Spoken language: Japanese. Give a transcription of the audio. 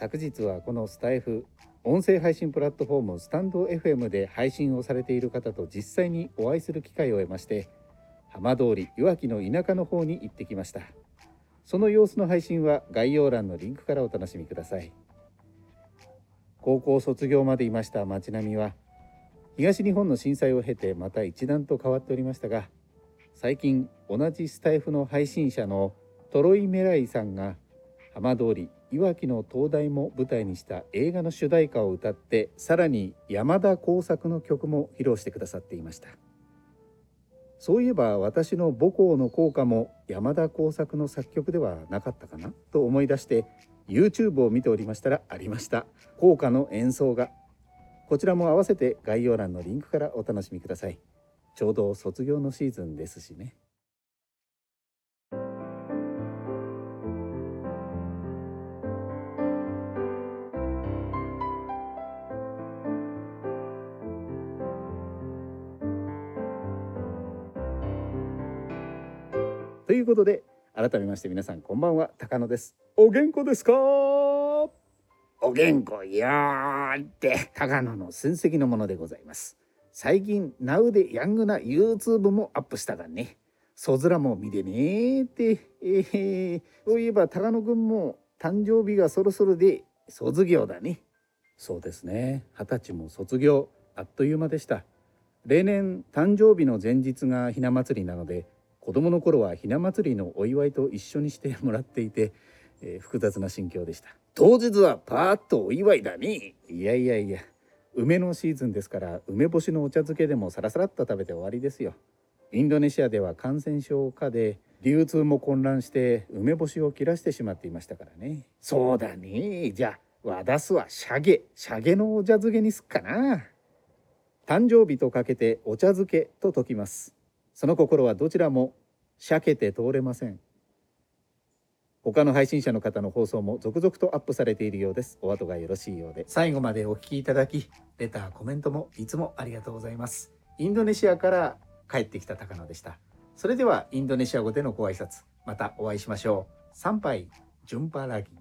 昨日はこのスタイフ音声配信プラットフォームスタンド FM で配信をされている方と実際にお会いする機会を得まして浜通りいわきの田舎の方に行ってきました。その様子の配信は概要欄のリンクからお楽しみください。高校卒業までいました街並みは東日本の震災を経てまた一段と変わっておりましたが最近同じスタイフの配信者のトロイ・メライさんが浜通りいわきの灯台も舞台にした映画の主題歌を歌ってさらに山田耕作の曲も披露してくださっていました。そういえば私の母校の校歌も山田耕作の作曲ではなかったかな？と思い出して YouTube を見ておりましたらありました。校歌の演奏が。こちらも合わせて概要欄のリンクからお楽しみください。ちょうど卒業のシーズンですしね。ということで改めまして皆さんこんばんは高野です。お元気ですか？お元気やーって高野の親戚のものでございます。最近 Now でヤングな YouTube もアップしたがね。そずらも見てねーって、えー、そういえば高野くんも誕生日がそろそろで卒業だね。そうですね。二十歳も卒業あっという間でした。例年誕生日の前日がひな祭りなので子供の頃はひな祭りのお祝いと一緒にしてもらっていて、えー、複雑な心境でした。当日はパーッとお祝いだねいやいやいや。梅のシーズンですから梅干しのお茶漬けでもサラサラっと食べて終わりですよ。インドネシアでは感染症下で流通も混乱して梅干しを切らしてしまっていましたからね。そうだねじゃあ和田すはシャゲ。シャゲのお茶漬けにすっかな。誕生日とかけてお茶漬けと解きます。その心はどちらも避けて通れません他の配信者の方の放送も続々とアップされているようです。お後がよろしいようで。最後までお聞きいただき、レター、コメントもいつもありがとうございます。インドネシアから帰ってきた高野でした。それではインドネシア語でのご挨拶、またお会いしましょう。参拝、ジュンパラギ。